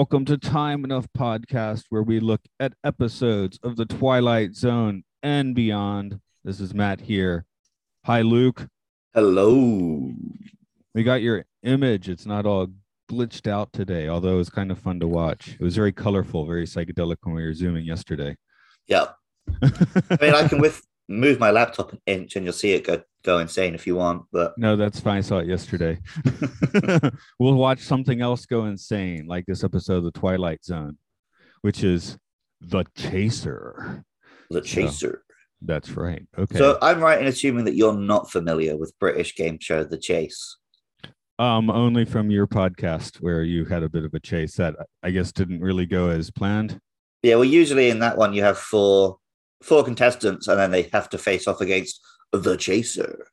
Welcome to Time Enough Podcast, where we look at episodes of The Twilight Zone and beyond. This is Matt here. Hi, Luke. Hello. We got your image. It's not all glitched out today, although it was kind of fun to watch. It was very colorful, very psychedelic when we were zooming yesterday. Yeah. I mean, I can with move my laptop an inch and you'll see it go go insane if you want. But no, that's fine. I saw it yesterday. we'll watch something else go insane, like this episode of The Twilight Zone, which is The Chaser. the chaser. That's right. Okay. So I'm right in assuming that you're not familiar with British game show The Chase. Um, only from your podcast where you had a bit of a chase that I guess didn't really go as planned. Yeah, well, usually in that one you have four four contestants, and then they have to face off against the chaser,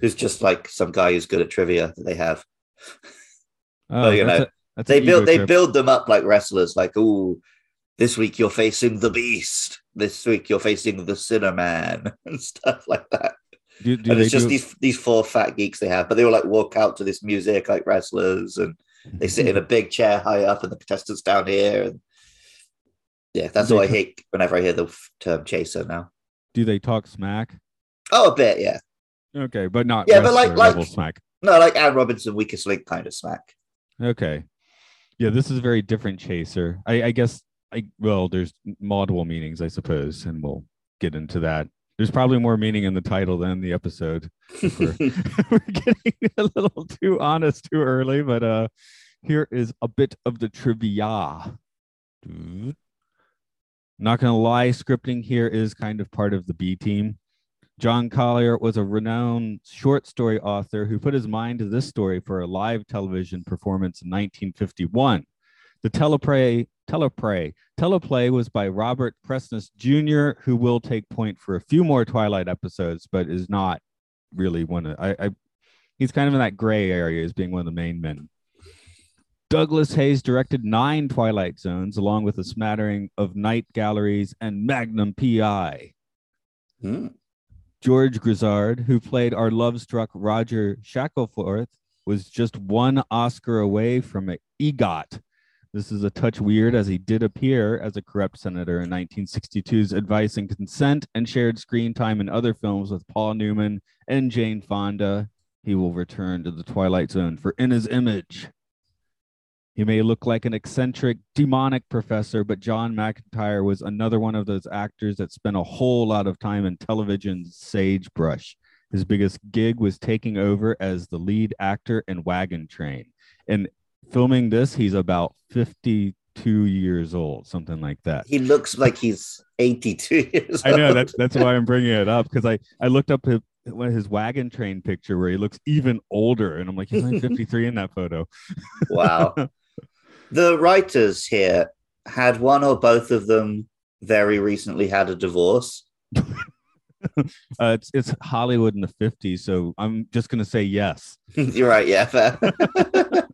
who's just like some guy who's good at trivia that they have. Oh, you know, a- they build they trip. build them up like wrestlers, like oh, this week you're facing the Beast. This week you're facing the Sinner Man and stuff like that. Do, do and it's just do- these these four fat geeks they have, but they all like walk out to this music like wrestlers, and they sit in a big chair high up, and the contestants down here. And yeah, that's all I hate whenever I hear the term chaser now. do they talk smack? Oh, a bit, yeah. Okay, but not Yeah, but like- like- smack. No, like Anne Robinson, weakest link kind of smack. Okay. Yeah, this is a very different chaser. I, I guess I well, there's multiple meanings, I suppose, and we'll get into that. There's probably more meaning in the title than the episode. We're, we're getting a little too honest too early, but uh here is a bit of the trivia. Not gonna lie, scripting here is kind of part of the B team. John Collier was a renowned short story author who put his mind to this story for a live television performance in 1951. The teleplay, teleplay, teleplay was by Robert Presnell Jr., who will take point for a few more Twilight episodes, but is not really one of. I, I he's kind of in that gray area as being one of the main men. Douglas Heyes directed nine Twilight Zones, along with a smattering of Night Galleries and Magnum PI. Hmm. George Grizzard, who played our love-struck Roger Shackleforth, was just one Oscar away from an EGOT. This is a touch weird as he did appear as a corrupt senator in 1962's Advice and Consent and shared screen time in other films with Paul Newman and Jane Fonda. He will return to the Twilight Zone for In His Image. He may look like an eccentric, demonic professor, but John McIntire was another one of those actors that spent a whole lot of time in television's sagebrush. His biggest gig was taking over as the lead actor in Wagon Train. And filming this, he's about 52 years old, something like that. He looks like he's 82 years old. I know old. that's that's why I'm bringing it up because I I looked up his, his wagon train picture where he looks even older, and I'm like, he's only 53 in that photo. wow. The writers here had one or both of them very recently had a divorce. Uh, it's it's Hollywood in the 50s, so I'm just gonna say yes. You're right, yeah. Fair.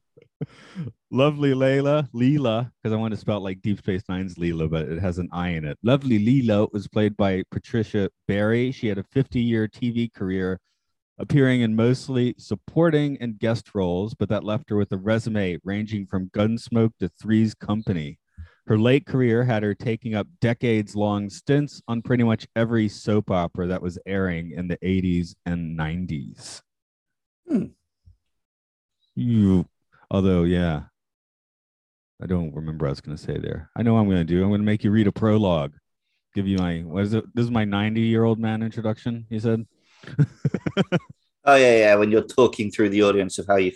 Lovely Layla, Leela, because I want to spell like Deep Space Nine's Leela, but it has an I in it. Lovely Leela was played by Patricia Barry. She had a 50 year TV career, appearing in mostly supporting and guest roles, but that left her with a resume ranging from Gunsmoke to Three's Company. Her late career had her taking up decades long stints on pretty much every soap opera that was airing in the 80s and 90s. Hmm. You, although, yeah, I don't remember what I was going to say there. I know what I'm going to do. I'm going to make you read a prologue. Give you my, what is it? This is my 90 year old man introduction, he said. oh yeah, yeah. When you're talking through the audience of how you're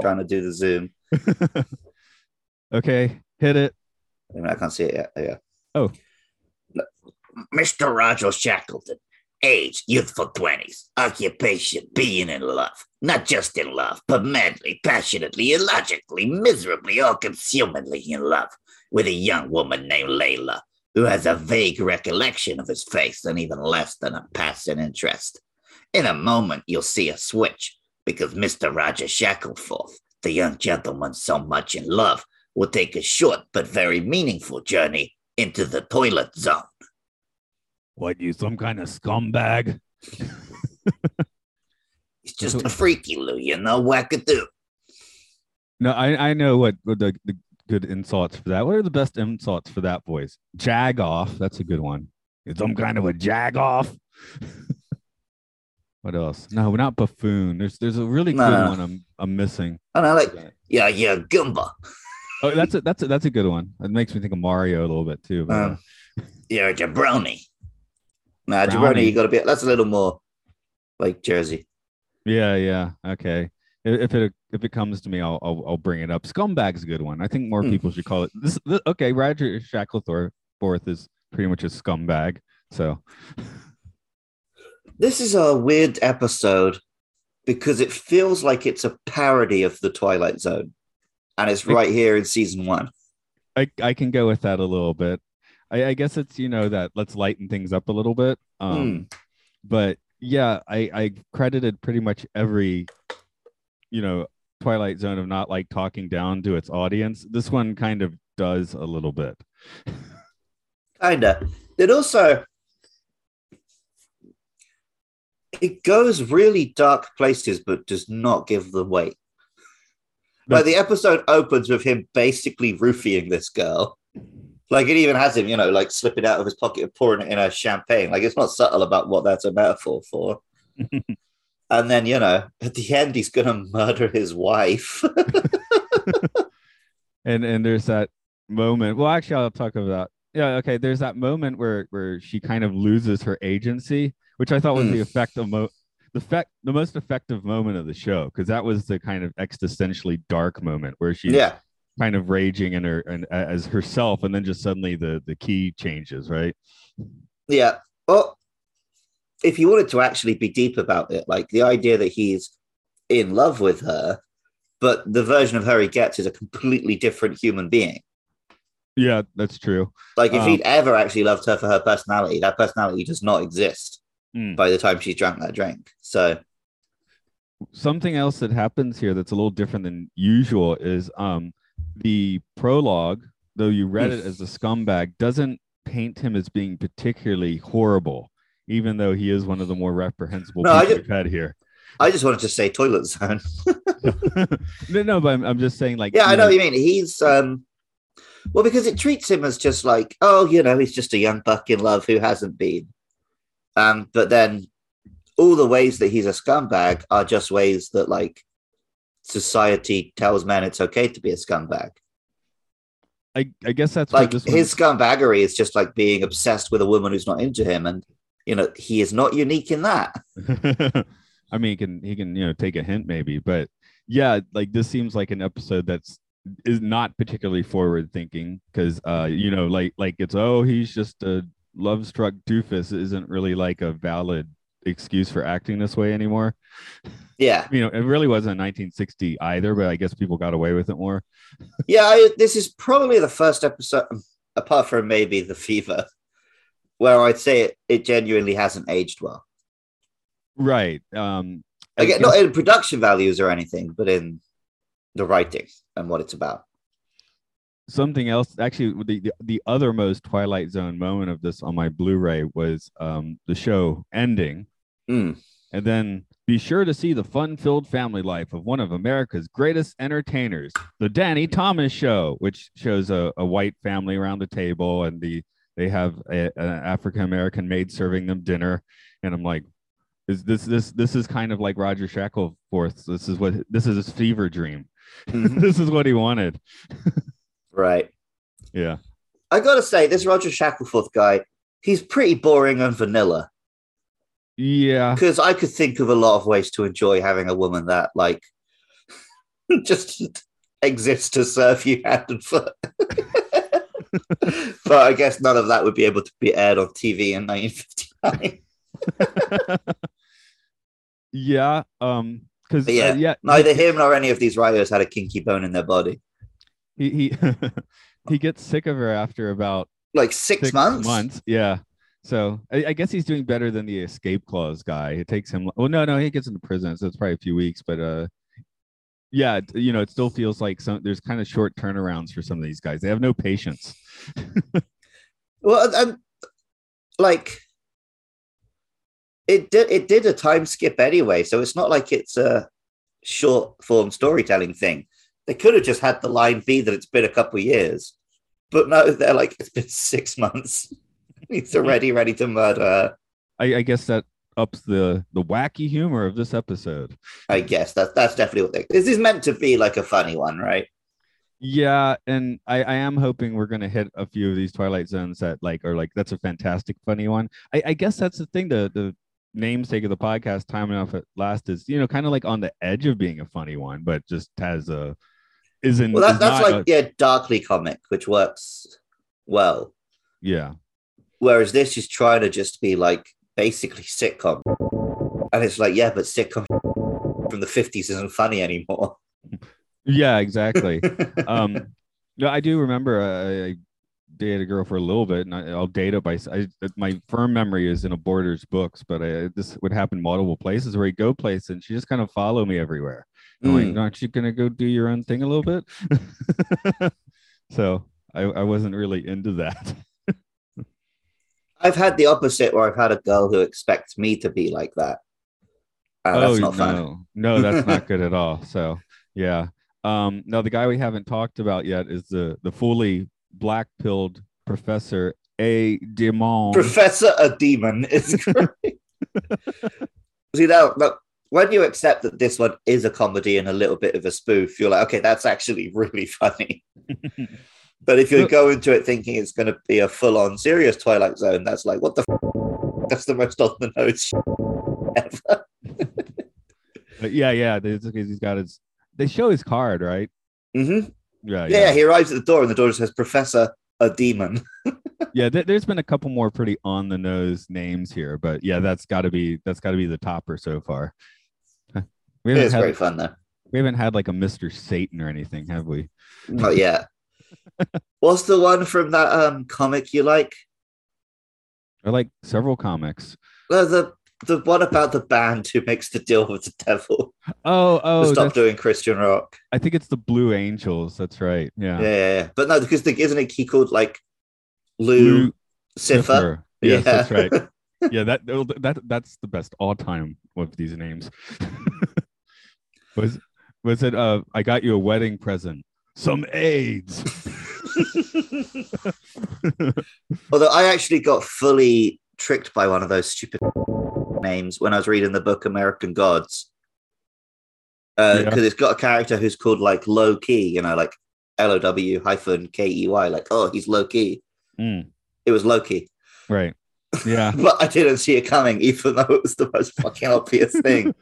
trying to do the Zoom. okay, hit it. I, mean, I can't see it yet. Oh, Yeah. Mr. Roger Shackleton. Age, youthful 20s. Occupation, being in love. Not just in love, but madly, passionately, illogically, miserably, all consumingly in love with a young woman named Layla, who has a vague recollection of his face and even less than a passing interest. In a moment, you'll see a switch because Mr. Roger Shackleforth, the young gentleman so much in love, will take a short but very meaningful journey into the toilet zone. What you some kind of scumbag? He's just a freaky Lou, you know, wackadoo. No, I I know what, what the, the good insults for that. What are the best insults for that voice? Jag off. That's a good one. It's some kind of a jag off. what else? No, not buffoon. There's there's a really No, good no, one I'm I'm missing. And I like, yeah, yeah, Goomba. Oh, that's a that's a that's a good one. It makes me think of Mario a little bit too. But, Um, a jabroni. Nah, Brownie. jabroni, you got to be, that's a little more like Jersey. yeah, yeah, okay. If it if it comes to me, I'll I'll, I'll bring it up. Scumbag's a good one. I think more Hmm. people should call it this, this. Okay, Roger Shacklethorpe is pretty much a scumbag. So This is a weird episode because it feels like it's a parody of the Twilight Zone. And it's right here in season one. I, I can go with that a little bit. I, I guess it's you know that let's lighten things up a little bit. Um, but yeah, I I credited pretty much every you know Twilight Zone of not like talking down to its audience. This one kind of does a little bit. Kinda. It also it goes really dark places, but does not give them weight. Like the episode opens with him basically roofying this girl. Like it even has him, you know, like slipping out of his pocket and pouring it in her champagne. Like it's not subtle about what that's a metaphor for. and then, you know, at the end, he's gonna murder his wife. and and there's that moment. Well, actually, I'll talk about. Yeah, okay. There's that moment where where she kind of loses her agency, which I thought was the effect of mo- the fact the most effective moment of the show because that was the kind of existentially dark moment where she's yeah. kind of raging in her and as herself, and then just suddenly the the key changes, right? Yeah. Well, if you wanted to actually be deep about it, like the idea that he's in love with her, but the version of her he gets is a completely different human being. Yeah, that's true. Like if Um, he'd ever actually loved her for her personality, that personality does not exist Hmm. by the time she's drank that drink. So something else that happens here that's a little different than usual is um the prologue though you read it as a scumbag doesn't paint him as being particularly horrible even though he is one of the more reprehensible No, people ju- we've had here I just wanted to say toilet zone. no no but I'm, I'm just saying like yeah, I know know, what you mean. He's um well because it treats him as just like, oh, you know, he's just a young buck in love who hasn't been. Um, but then all the ways that he's a scumbag are just ways that like society tells men it's okay to be a scumbag. I, I guess that's Like one- his scumbaggery is just like being obsessed with a woman who's not into him, and you know he is not unique in that. I mean, he can he can you know take a hint maybe, but yeah, like this seems like an episode that's is not particularly forward thinking because uh you know like like it's oh he's just a love struck doofus isn't really like a valid excuse for acting this way anymore. Yeah, You know, it really wasn't 1960 either, but I guess people got away with it more. yeah. I, this is probably the first episode, apart from maybe the fever, where I'd say it, it genuinely hasn't aged well. Right. Um Again, guess- not in production values or anything, but in the writing and what it's about. Something else actually the, the the other most twilight zone moment of this on my blu-ray was um the show ending Mm. and then be sure to see the fun-filled family life of one of america's greatest entertainers the danny thomas show which shows a, a white family around the table and the they have a, an african american maid serving them dinner and i'm like is this this this is kind of like roger shackleforth this is what this is his fever dream Mhm. this is what he wanted right. yeah I gotta say, this Roger Shackleforth guy, he's pretty boring and vanilla. yeah Because I could think of a lot of ways to enjoy having a woman that, like, just exists to serve you hand and foot. but I guess none of that would be able to be aired on TV in 1959. yeah. Um. Because yeah, yeah, Neither him nor any of these writers had a kinky bone in their body. He he he gets sick of her after about Like six, six months. months. Yeah. So I, I guess he's doing better than the escape clause guy. It takes him. Well, no, no, he gets into prison, so it's probably a few weeks. But uh, yeah, you know, it still feels like some. There's kind of short turnarounds for some of these guys. They have no patience. Well, and like it did it did a time skip anyway, so it's not like it's a short form storytelling thing. They could have just had the line be that it's been a couple of years, but no, they're like it's been six months. He's already ready to murder. I, I guess that ups the the wacky humor of this episode. I guess that's that's definitely what they. This is meant to be like a funny one, right? Yeah, and I, I am hoping we're gonna hit a few of these Twilight Zones that like are like that's a fantastic funny one. I, I guess that's the thing. The the namesake of the podcast, time enough at last, is you know kind of like on the edge of being a funny one, but just has a isn't. Well, that, is that's like a- yeah, darkly comic, which works well. yeah. Whereas this is trying to just be like basically sitcom. And it's like, yeah, but sitcom from the 50s isn't funny anymore. Yeah, exactly. um, no, I do remember I, I dated a girl for a little bit, and I, I'll date it by I, my firm memory is in a Borders books, but I, this would happen multiple places where I go places, and she just kind of follow me everywhere. I'm like, Mm. aren't you gonna go do your own thing a little bit? so I, I wasn't really into that. I've had the opposite where I've had a girl who expects me to be like that. And that's not fun. Oh, no, no, that's not good at all. So yeah. Um, now the guy we haven't talked about yet is the the fully black pilled Professor A. Demon. Professor a demon is great. See now, now, when you accept that this one is a comedy and a little bit of a spoof, you're like, okay, that's actually really funny. but if you go into it thinking it's going to be a full-on serious Twilight Zone, that's like, what the? F-? That's the most on the nose ever. But yeah, yeah. He's got his. They show his card, right? Mm-hmm. Yeah, Yeah, yeah, he arrives at the door and the door says, "Professor a demon." yeah. there- there's been a couple more pretty on the nose names here, but yeah, that's got to be that's got to be the topper so far. We It's had very fun though. we haven't had like a Mister Satan or anything, have we? Not yet. What's the one from that um comic you like? I like several comics. Uh, the the one about the band who makes the deal with the devil Oh, oh, stop doing Christian rock. I think it's the Blue Angels. That's right. Yeah. Yeah, yeah, but no, because the, isn't it he called like Lou, Lou Cipher? Cipher. Yes, Yeah. that's right. Yeah, that that that's the best all time of these names. Was was it? Uh, I got you a wedding present. Some AIDS. Although I actually got fully tricked by one of those stupid names when I was reading the book American Gods. Because Yeah. it's got a character who's called like low key, you know, like L O W hyphen K E Y, like, oh, he's low key. Mm, It was Loki. right. Yeah. But I didn't see it coming, even though it was the most fucking obvious thing.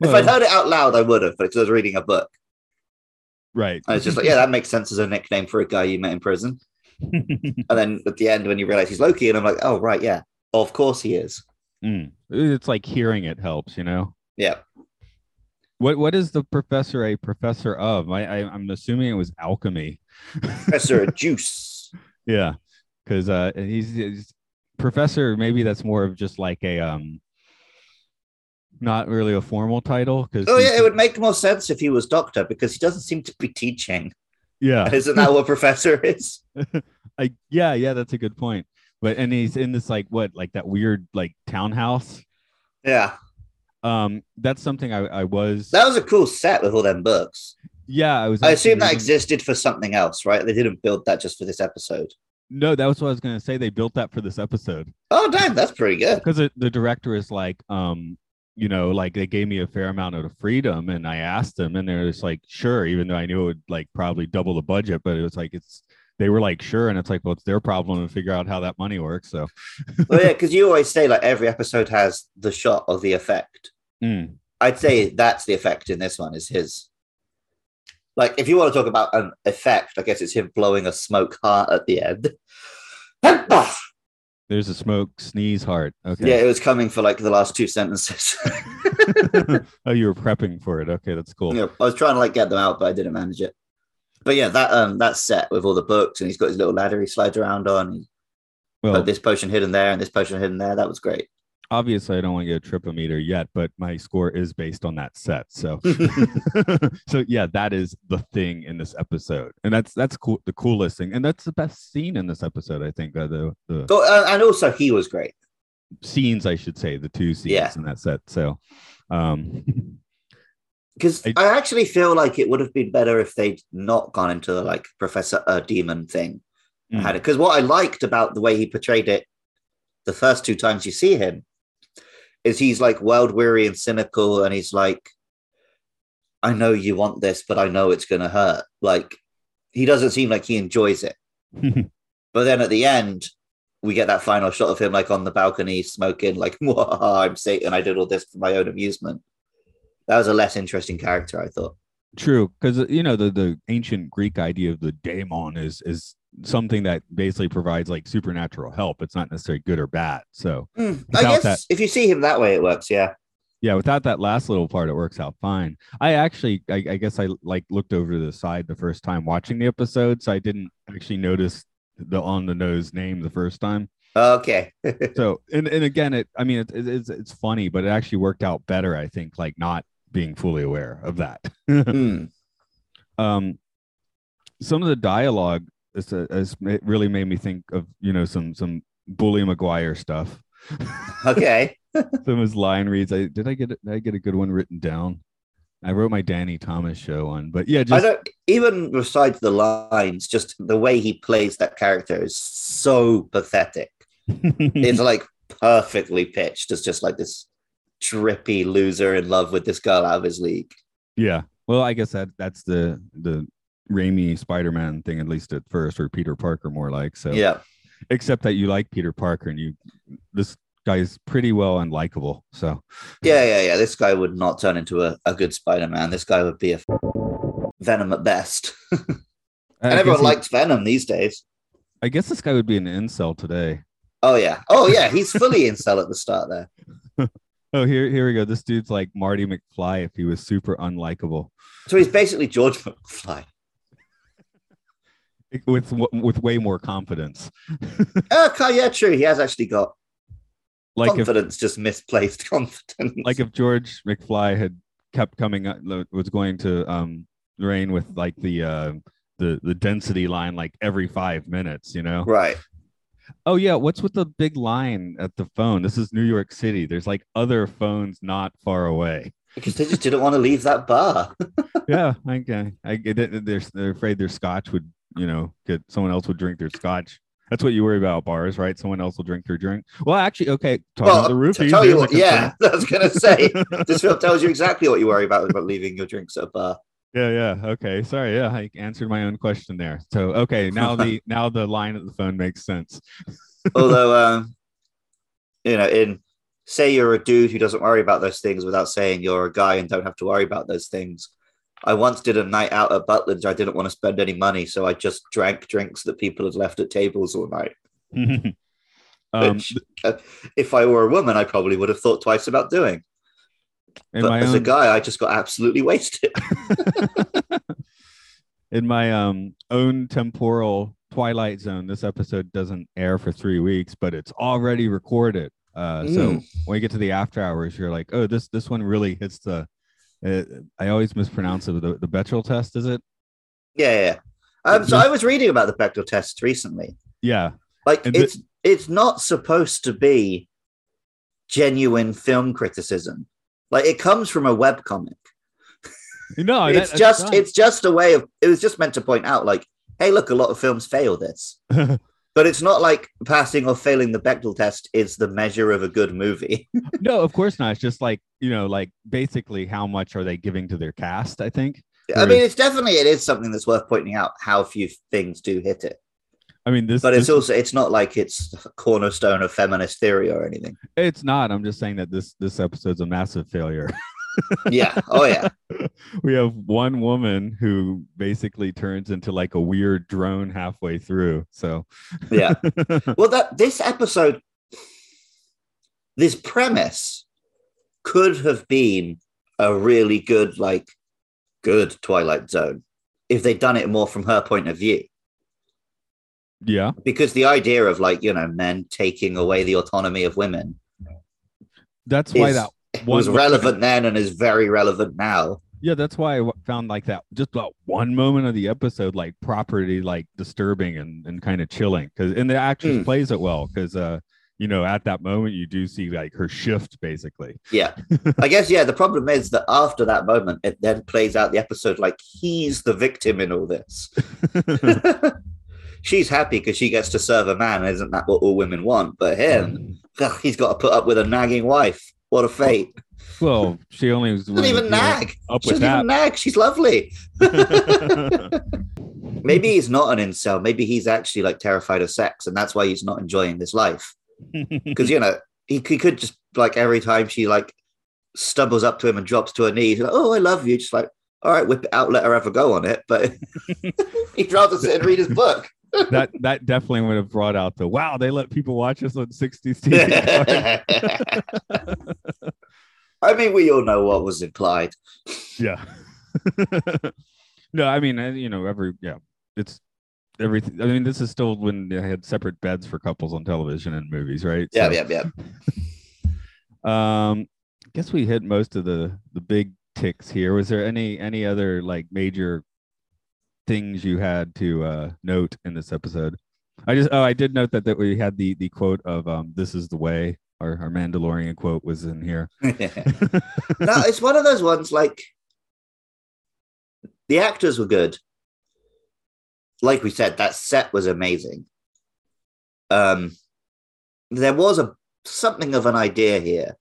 If I'd heard it out loud, I would have, but because I was reading a book. right. I was just like, yeah, that makes sense as a nickname for a guy you met in prison. And then at the end, when you realize he's Loki, and I'm like, oh, right, yeah, of course he is. Mm. It's like hearing it helps, you know. Yeah. What what is the professor a professor of? I, I I'm assuming it was alchemy. Professor of Juice. Yeah, because uh, he's, he's professor. Maybe that's more of just like a um, not really a formal title. Because Oh, yeah, it would make more sense if he was doctor because he doesn't seem to be teaching. yeah, Isn't that what professor is? I yeah yeah that's a good point. But and he's in this like what like that weird like townhouse. Yeah. Um, that's something I I was That was a cool set with all them books. yeah I was. I assume that existed for something else, right? They didn't build that just for this episode. No, that was what I was gonna say. They built that for this episode. Oh, damn, that's pretty good. because the, the director is like um you know like they gave me a fair amount of freedom and i asked them and they're just like sure even though i knew it would like probably double the budget but it was like it's they were like sure and it's like well it's their problem to figure out how that money works so well, yeah, because you always say like every episode has the shot of the effect. Mm, I'd say that's the effect in this one is his Like, if you want to talk about an effect, I guess it's him blowing a smoke heart at the end. There's a smoke sneeze heart. Okay. Yeah, it was coming for like the last two sentences. oh, you were prepping for it. Okay, that's cool. Yeah, I was trying to like get them out, but I didn't manage it. But yeah, that um that set with all the books, and he's got his little ladder he slides around on. He Well, put this potion hidden there and this potion hidden there. That was great. Obviously, I don't want to get a tripometer yet, but my score is based on that set. So, so yeah, that is the thing in this episode, and that's that's cool. The coolest thing, and that's the best scene in this episode. I think uh, the the Oh, uh, and also he was great. scenes, I should say, the two scenes Yeah. in that set. So, um, Because I- I, actually feel like it would have been better if they'd not gone into the like Professor uh, Demon thing. Mm. Had it because what I liked about the way he portrayed it, the first two times you see him, is he's like world weary and cynical, and he's like, "I know you want this, but I know it's gonna hurt." Like he doesn't seem like he enjoys it. But then at the end, we get that final shot of him like on the balcony smoking, like, I'm Satan. I did all this for my own amusement. That was a less interesting character, I thought. True, because uh, you know the the ancient Greek idea of the daemon is is something that basically provides like supernatural help. It's not necessarily good or bad. So I guess that- if you see him that way, it works. Yeah. yeah, without that last little part, it works out fine. I actually, I, I guess I like looked over to the side the first time watching the episode, so I didn't actually notice the on the nose name the first time. Okay. So and and again, it I mean it, it, it's it's funny, but it actually worked out better. I think like not being fully aware of that. Hmm. um some of the dialogue is, uh, has ma- really made me think of you know some some bully mcguire stuff Okay. some of his line reads i did i get did i get a good one written down i wrote my danny thomas show on but yeah I just don't even besides the lines, just the way he plays that character is so pathetic. it's like perfectly pitched as just like this trippy loser in love with this girl out of his league. yeah well i guess that that's the the Raimi Spider-Man thing, at least at first, or Peter Parker more like. So, Yeah. except that you like Peter Parker and you, this guy's pretty well unlikable. So, Yeah, yeah, yeah. This guy would not turn into a, a good Spider-Man. This guy would be a Venom at best. And guess everyone he- likes Venom these days. I guess this guy would be an incel today. Oh yeah. Oh yeah. He's fully incel at the start there. Oh, here, here we go. This dude's like Marty McFly if he was super unlikable, So he's basically George McFly. With with way more confidence. Okay, yeah, true. He has actually got Like if confidence, just misplaced confidence. like if George McFly had kept coming up, was going to um reign with like the uh the the density line like every five minutes, you know. right. Oh yeah, what's with the big line at the phone? This is New York City. There's like other phones not far away. Because they just didn't want to leave that bar. yeah, okay. I it. They're they're afraid their scotch would, you know, get someone else would drink their scotch. That's what you worry about bars, right? Someone else will drink their drink. Well, actually, okay. Talking well, about the to roofies. tell you what, yeah. I was gonna say this film tells you exactly what you worry about about leaving your drinks at a bar. yeah, yeah. Okay, sorry. Yeah, I answered my own question there. So, okay, now the now the line at the phone makes sense. Although, um, you know, in say you're a dude who doesn't worry about those things without saying you're a guy and don't have to worry about those things. I once did a night out at Butlin's. I didn't want to spend any money, so I just drank drinks that people had left at tables all night. um, Which, uh, if I were a woman, I probably would have thought twice about doing. but my as a guy, I just got absolutely wasted. in my um own temporal twilight zone this episode doesn't air for three weeks but it's already recorded uh so Mm. when you get to the after hours you're like oh this this one really hits the uh, i always mispronounce it the, the Bechdel test is it yeah, yeah. Um, so I was reading about the Bechdel test recently. yeah Like And it's it's not supposed to be genuine film criticism. Like it comes from a web comic. no it's that's just it's just a way of it was just meant to point out like, hey, look, a lot of films fail this. But it's not like passing or failing the Bechdel test is the measure of a good movie. no of course not it's just like you know like basically how much are they giving to their cast i think I mean, it's definitely it is something that's worth pointing out how few things do hit it. i mean this But it's this- also it's not like it's a cornerstone of feminist theory or anything. it's not i'm just saying that this this episode's a massive failure Yeah. Oh yeah. we have one woman who basically turns into like a weird drone halfway through. So Yeah. Well, that this episode, this premise could have been a really good, like, good Twilight Zone if they'd done it more from her point of view. yeah, Because the idea of like you know men taking away the autonomy of women that's why is- that was relevant then and is very relevant now. Yeah, that's why I found like that just about one moment of the episode like properly like disturbing and, and kind of chilling because and the actress Hmm. plays it well because uh you know at that moment you do see like her shift basically. Yeah. I guess, yeah, the problem is that after that moment, it then plays out the episode like he's the victim in all this. She's happy because she gets to serve a man. Isn't that what all women want? But him, ugh, he's got to put up with a nagging wife. What a fate. well, she only was Doesn't even nag. up She with doesn't even nag. She's lovely. Maybe he's not an incel. Maybe he's actually like terrified of sex, and that's why he's not enjoying this life. Because you know he, he could just like every time she like stumbles up to him and drops to her knees, like, "Oh, I love you." Just like, all right, whip it out, let her have a go on it. But he'd rather sit and read his book. That that definitely would have brought out the wow they let people watch us on 60s TV. I mean, we all know what was implied. yeah. no, I mean, uh, you know, every yeah, it's everything. I mean, this is still when they had separate beds for couples on television and movies, right? Yeah, So, yeah, yeah. Um, I guess we hit most of the the big ticks here. Was there any any other like major things you had to uh note in this episode? I just oh I did note that that we had the the quote of um this is the way our, our Mandalorian quote was in here. no, it's one of those ones like the actors were good. Like we said, that set was amazing. Um, there was a something of an idea here.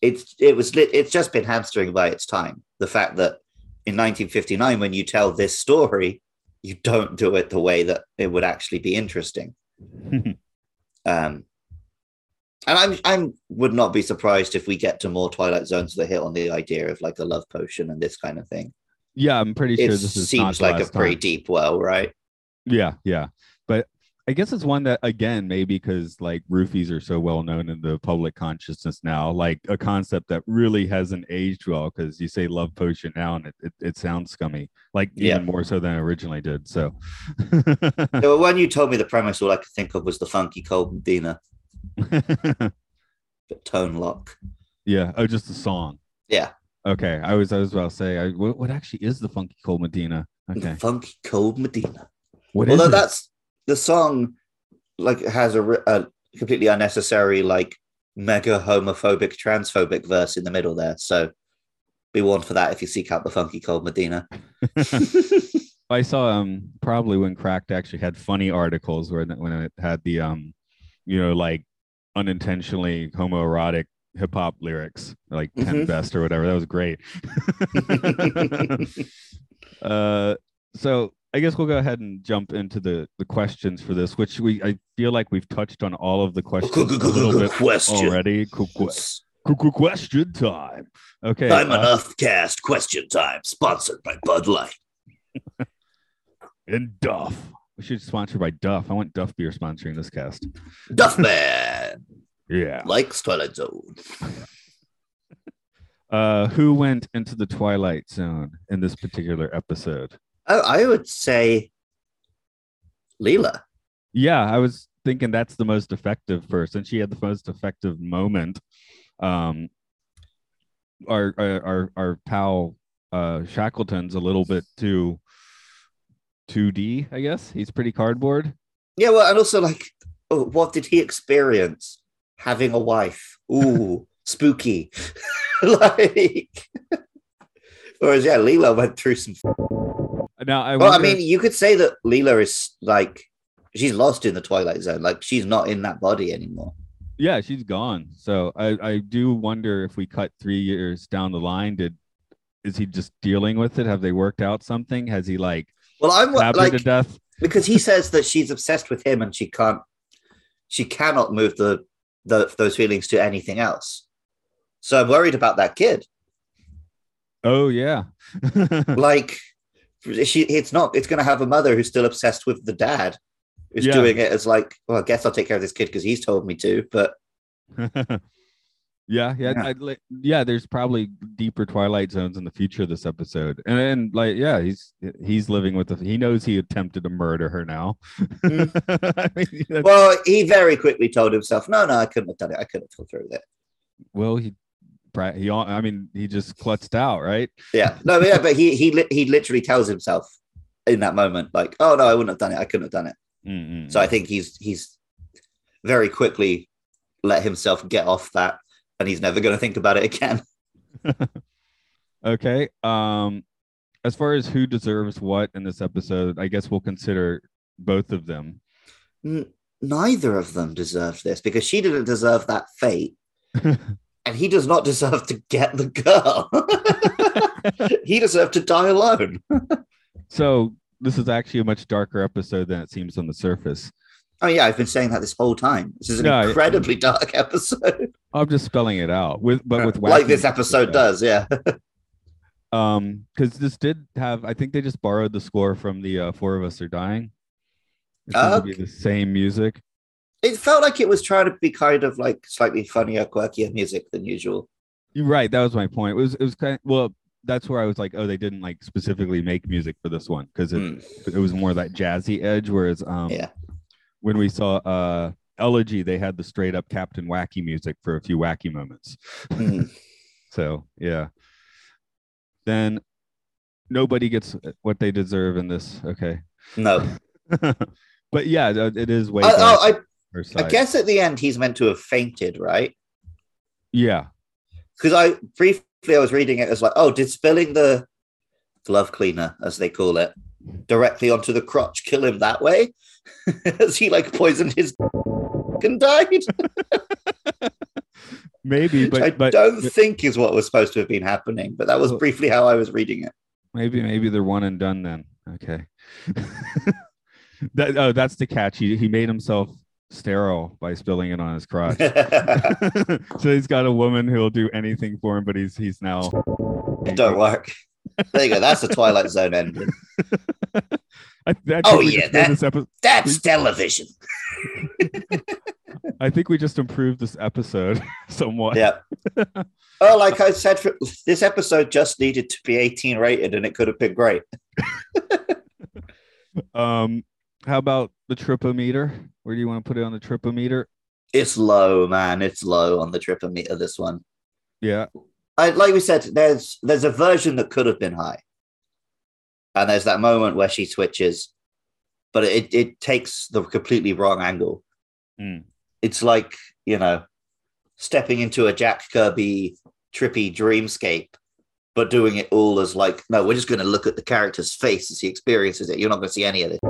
It's it was it's just been hamstring by its time. The fact that in 1959, when you tell this story, you don't do it the way that it would actually be interesting. Um, and I'm I'm would not be surprised if we get to more Twilight Zones that hit on the idea of like a love potion and this kind of thing. yeah, I'm pretty sure it this is seems like a pretty time. deep well, right? Yeah, yeah. I guess it's one that again, maybe because like roofies are so well known in the public consciousness now, like a concept that really hasn't aged well because you say love potion now and it, it, it sounds scummy, like Yeah. even more so than it originally did. So So when you told me the premise, all I could think of was the funky cold Medina, but Tone Loc. yeah. Oh, just the song. Yeah. Okay. I was I was about to say I, what, what actually is the funky cold Medina? The Okay. funky cold Medina. What is Although it? that's the song, like has a, a completely unnecessary, like mega homophobic, transphobic verse in the middle there. So be warned for that if you seek out the funky cold Medina. I saw um probably when Cracked actually had funny articles where when it had the um you know like unintentionally homoerotic hip hop lyrics like 10 Mhm. best or whatever that was great. uh so I guess we'll go ahead and jump into the the questions for this which we I feel like we've touched on all of the questions a little bit Question. already. Question time. Okay. I'm uh, enough cast question time, sponsored by Bud Light. and Duff. We should sponsor by Duff. I want Duff beer sponsoring this cast. Duffman Yeah. likes Twilight Zone. Uh, who went into the Twilight Zone in this particular episode? Oh, I would say Leela. Yeah, I was thinking that's the most effective person. She had the most effective moment. Um, our our our, pal uh, Shackleton's a little bit too 2D, I guess. He's pretty cardboard. Yeah, well, and also like, oh, what did he experience? Having a wife. Ooh, spooky. like, whereas yeah, Leela went through some. Now I Well, I mean, you could say that Leela is like she's lost in the Twilight Zone. Like she's not in that body anymore. yeah, she's gone. So I I do wonder if we cut three years down the line, did is he just dealing with it? Have they worked out something? Has he like Well, I'm like to death? because he says that she's obsessed with him and she can't, she cannot move the, the those feelings to anything else. So I'm worried about that kid. Oh yeah. like she it's not it's going to have a mother who's still obsessed with the dad who's Yeah. doing it as like well i guess i'll take care of this kid because he's told me to but yeah, yeah, Yeah. Li- yeah. There's probably deeper Twilight Zones in the future of this episode, and then like, yeah, he's he's living with the. He knows he attempted to murder her now. Mm. I mean, well he very quickly told himself no no i couldn't have done it i couldn't have through with it well, he, he, I mean, he just clutched out, right? yeah no yeah but he he he literally tells himself in that moment like oh no i wouldn't have done it i couldn't have done it Mm-mm. so i think he's he's very quickly let himself get off that and he's never going to think about it again Okay. Um, as far as who deserves what in this episode, I guess we'll consider both of them. N- neither of them deserved this because she didn't deserve that fate and he does not deserve to get the girl he deserved to die alone so this is actually a much darker episode than it seems on the surface. oh yeah i've been saying that this whole time this is an No, I- incredibly dark episode I'm just spelling it out with, but with like this episode though. does yeah Um, because this did have, I think they just borrowed the score from the uh, Four of Us Are Dying. It seems to be Okay. the same music. It felt like it was trying to be kind of like slightly funnier quirkier music than usual You're right. That was my point. It was, it was kind of, well, that's where I was like, oh, they didn't like specifically make music for this one because it, Hmm, it was more that jazzy edge. Whereas, um, yeah when we saw uh Elegy, they had the straight up Captain Wacky music for a few wacky moments. Hmm. So yeah. Then nobody gets what they deserve in this. Okay. no but yeah, it is way I, oh, I, guess at the end he's meant to have fainted right Yeah. because I briefly I was reading it as like, oh, did spilling the glove cleaner, as they call it, directly onto the crotch kill him that way? Has he like poisoned his and died? Maybe, Which I but but don't think is what was supposed to have been happening, but that was briefly how I was reading it. maybe maybe they're one and done then. Okay. that oh, that's the catch. He he made himself sterile by spilling it on his crotch. so he's got a woman who'll do anything for him, but he's he's now it don't work. There you go. That's the Twilight Zone ending. I, Oh, yeah, that- That's television. I think we just improved this episode somewhat. Yeah. Oh, like I said, for, this episode just needed to be 18 rated and it could have been great. Um, how about the tripometer? Where do you want to put it on the tripometer? It's low, man. It's low on the tripometer, this one. Yeah, I, like we said, there's there's a version that could have been high, and there's that moment where she switches, but it it takes the completely wrong angle. Mm. It's like you know, stepping into a Jack Kirby trippy dreamscape, but doing it all as like, no, we're just going to look at the character's face as he experiences it. You're not going to see any of it,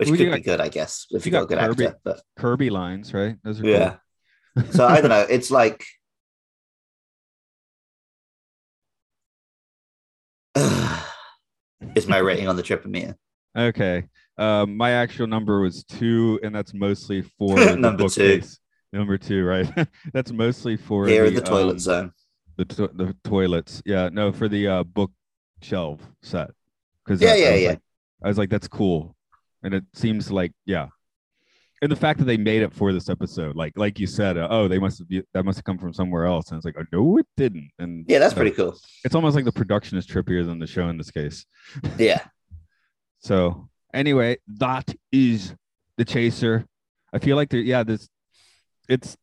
which Well, could you be good, I guess, if you you got a good Kirby. actor. But Kirby lines, right? Those are yeah, so I don't know. It's like. is my rating on the trip tripometer. cool. Okay. Um, my actual number was two, and that's mostly for the Number two. Number two, right? that's mostly for Here in the, the toilet um, zone. the to- the toilets. Yeah, no, for the uh bookshelf set. Because Yeah, yeah, was yeah. Like, I was like, that's cool, and it seems like yeah, and the fact that they made it for this episode, like like you said, uh, oh, they must have that must have come from somewhere else, and it's like, oh, no, it didn't, and Yeah, that's so pretty cool. It's almost like the production is trippier than the show in this case. Yeah. So anyway, that is the chaser. I feel like there, yeah, this it's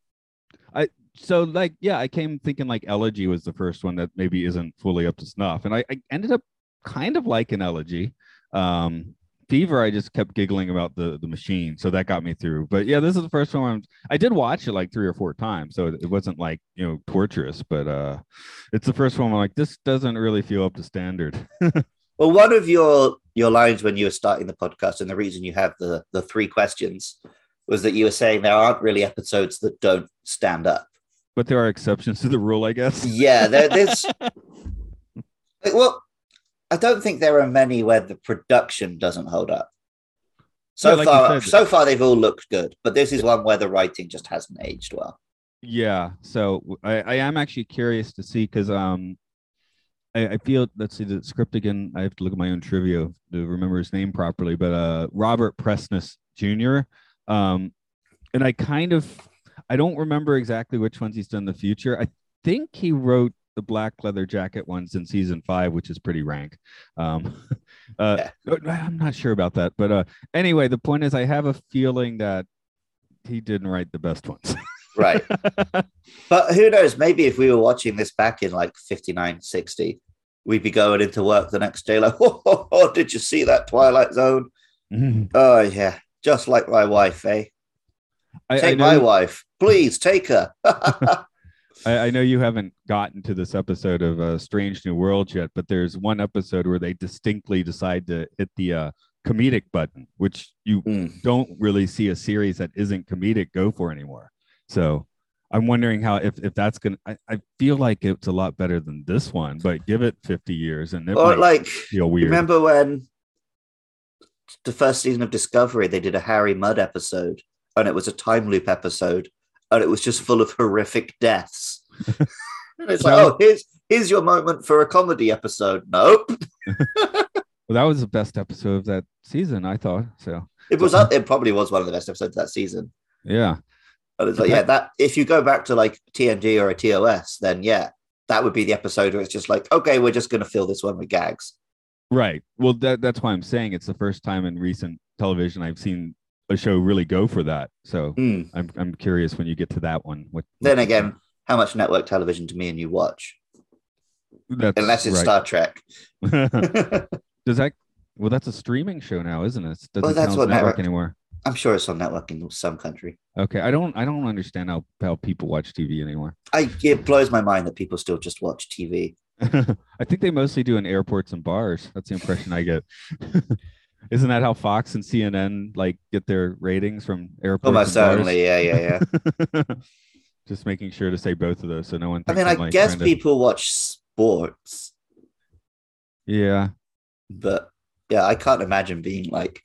I so like yeah, I came thinking like Elegy was the first one that maybe isn't fully up to snuff. And I, I ended up kind of like an Elegy. Um Fever, I just kept giggling about the the machine, so that got me through. But yeah, this is the first one. I'm, I did watch it like three or four times, so it, wasn't like you know torturous. But uh, it's the first one. I'm like, this doesn't really feel up to standard. Well, one of your your lines when you were starting the podcast, and the reason you have the the three questions was that you were saying there aren't really episodes that don't stand up. But there are exceptions to the rule, I guess. Yeah, there, there's. well, I don't think there are many where the production doesn't hold up. So Yeah, like far, so far they've all looked good, but this is one where the writing just hasn't aged well. Yeah, so I, I am actually curious to see because um I, I feel let's see the script again. I have to look at my own trivia to remember his name properly, but uh Robert Presnell Jr. Um and I kind of I don't remember exactly which ones he's done in the future. I think he wrote the black leather jacket ones in season five, which is pretty rank. Um, uh, I'm not sure about that, but uh, anyway, the point is, I have a feeling that he didn't write the best ones. right. But who knows? Maybe if we were watching this back in like 59, 60, we'd be going into work the next day like, oh, oh, oh did you see that Twilight Zone? Mhm. Oh, yeah. Just like my wife, eh? I, I Take know, my wife. Please take her. I, I know you haven't gotten to this episode of uh, Strange New World yet, but there's one episode where they distinctly decide to hit the uh, comedic button, which you Mm. don't really see a series that isn't comedic go for anymore. So I'm wondering how if, if that's gonna I, I feel like it's a lot better than this one, but give it 50 years and it or like, feel weird. remember when the first season of Discovery, they did a Harry Mudd episode and it was a time loop episode and it was just full of horrific deaths. it's like, oh, here's here's your moment for a comedy episode. Nope. well, that was the best episode of that season, I thought. So It was it probably was one of the best episodes of that season. yeah. And it's like, yeah, that if you go back to like TNG or a TOS, then yeah, that would be the episode where it's just like, okay, we're just gonna fill this one with gags. Right. Well, that that's why I'm saying it's the first time in recent television I've seen a show really go for that. So Hmm. I'm I'm curious when you get to that one. What Then again, how much network television do me and you watch? that's Unless it's right. Star Trek. Does that? Well, that's a streaming show now, isn't it? Doesn't Well, that's what network network- anymore. I'm sure it's on network in some country. Okay, I don't I don't understand how how people watch TV anymore. I it blows my mind that people still just watch TV. I think they mostly do in airports and bars. That's the impression I get. Isn't that how Fox and CNN like get their ratings from airports? Almost and bars? certainly, yeah, yeah, yeah. Just making sure to say both of those so no one. I mean, I I'm, like, guess trying to- people watch sports, Yeah, but yeah, I can't imagine being like,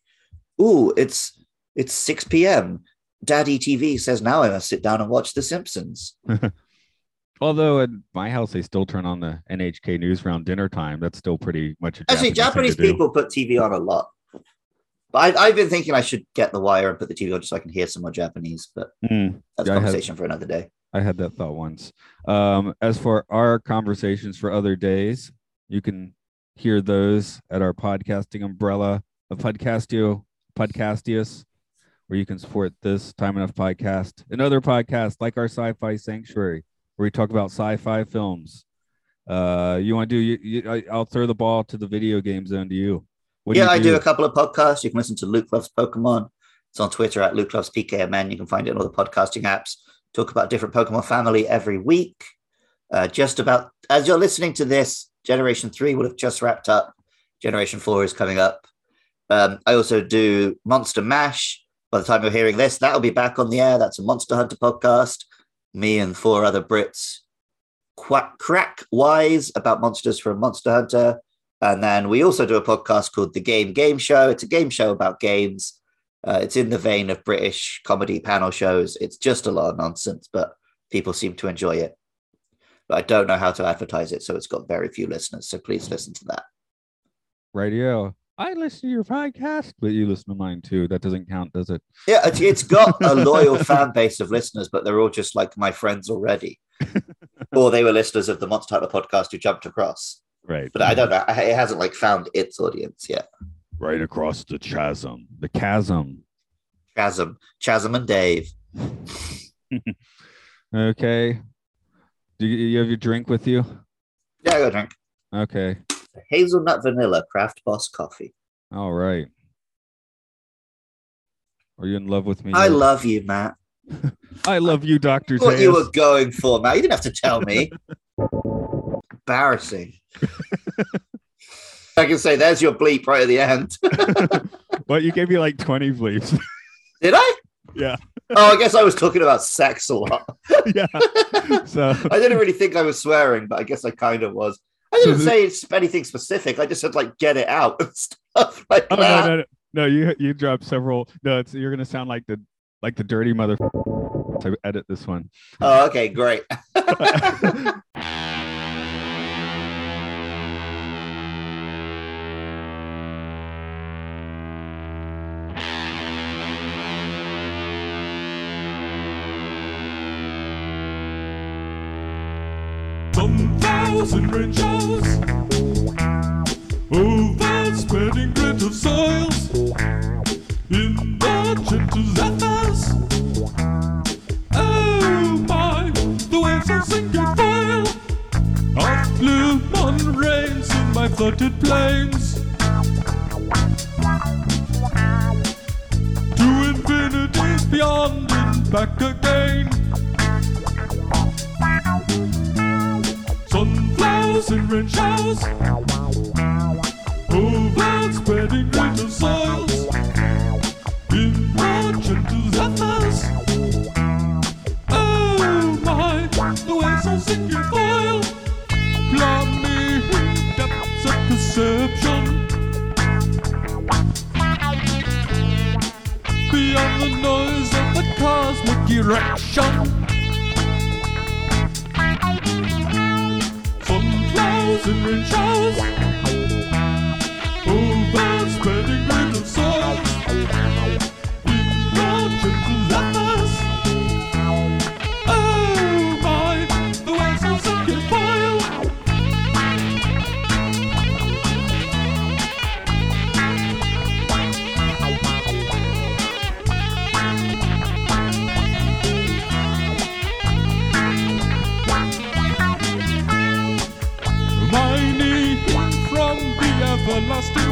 "Ooh, it's it's 6 p.m. Daddy TV says now I must sit down and watch The Simpsons." Although at my house they still turn on the NHK news around dinner time. That's still pretty much a Actually, Japanese, Japanese thing to do. people put TV on a lot. But I, I've been thinking I should get the wire and put the TV on just so I can hear some more Japanese. But Mm, that's Yeah, a I had- conversation for another day. I had that thought once. Um, as for our conversations for other days, you can hear those at our podcasting umbrella of Podcastio, Podcastius, where you can support this Time Enough podcast and other podcasts like our Sci-Fi Sanctuary, where we talk about sci-fi films. Uh, you want to do? You, you, I'll throw the ball to the video game zone to you. What yeah, you I do a couple of podcasts. You can listen to Luke Loves Pokemon. It's on Twitter at Luke Loves PKMN. You can find it in all the podcasting apps. Talk about different Pokemon family every week. Uh, just about as you're listening to this, Generation 3 would have just wrapped up. Generation 4 is coming up. Um, I also do Monster Mash. By the time you're hearing this, that'll be back on the air. That's a Monster Hunter podcast. Me and four other Brits quack, crack wise about monsters from Monster Hunter. And then we also do a podcast called The Game Game Show. It's a game show about games. Uh, it's in the vein of British comedy panel shows. It's just a lot of nonsense, but people seem to enjoy it. But I don't know how to advertise it, so it's got very few listeners. So please listen to that. radio. I listen to your podcast, but you listen to mine too. That doesn't count, does it? Yeah, it's, got a loyal fan base of listeners, but they're all just like my friends already. or they were listeners of the Monster Hunter podcast who jumped across. Right. But I don't know. It hasn't like found its audience yet. right across the chasm, the chasm. Chasm, Chasm and Dave. Okay. Do you, you have your drink with you? Yeah, got a drink. Okay. Hazelnut vanilla craft boss coffee. All right. Are you in love with me? I yet? love you, Matt. I love you, Doctor What you were going for, Matt. You didn't have to tell me. Embarrassing. I can say there's your bleep right at the end. But you gave me like 20 bleeps. Did I? Yeah. Oh, I guess I was talking about sex a lot. yeah. So I didn't really think I was swearing, but I guess I kind of was. I didn't the- say anything specific. I just said like get it out and stuff like Oh that. no, no, no. No, you you dropped several. No, it's you're gonna sound like the like the dirty mother. To edit this one. Oh, okay, great. Sunflowers and rain showers. Over spreading grit of soils. In the gentle zephyrs. Oh my, the waves are sinking foil. Of blue moon rains in my flooded plains. To infinity beyond and back again. Sunflowers and rain showers. Over spreading little soils. In the gentle zephyrs. Oh my, the waves are sinking foil. Plumbing depths of perception. Beyond the noise of the cosmic erection. Everlasting.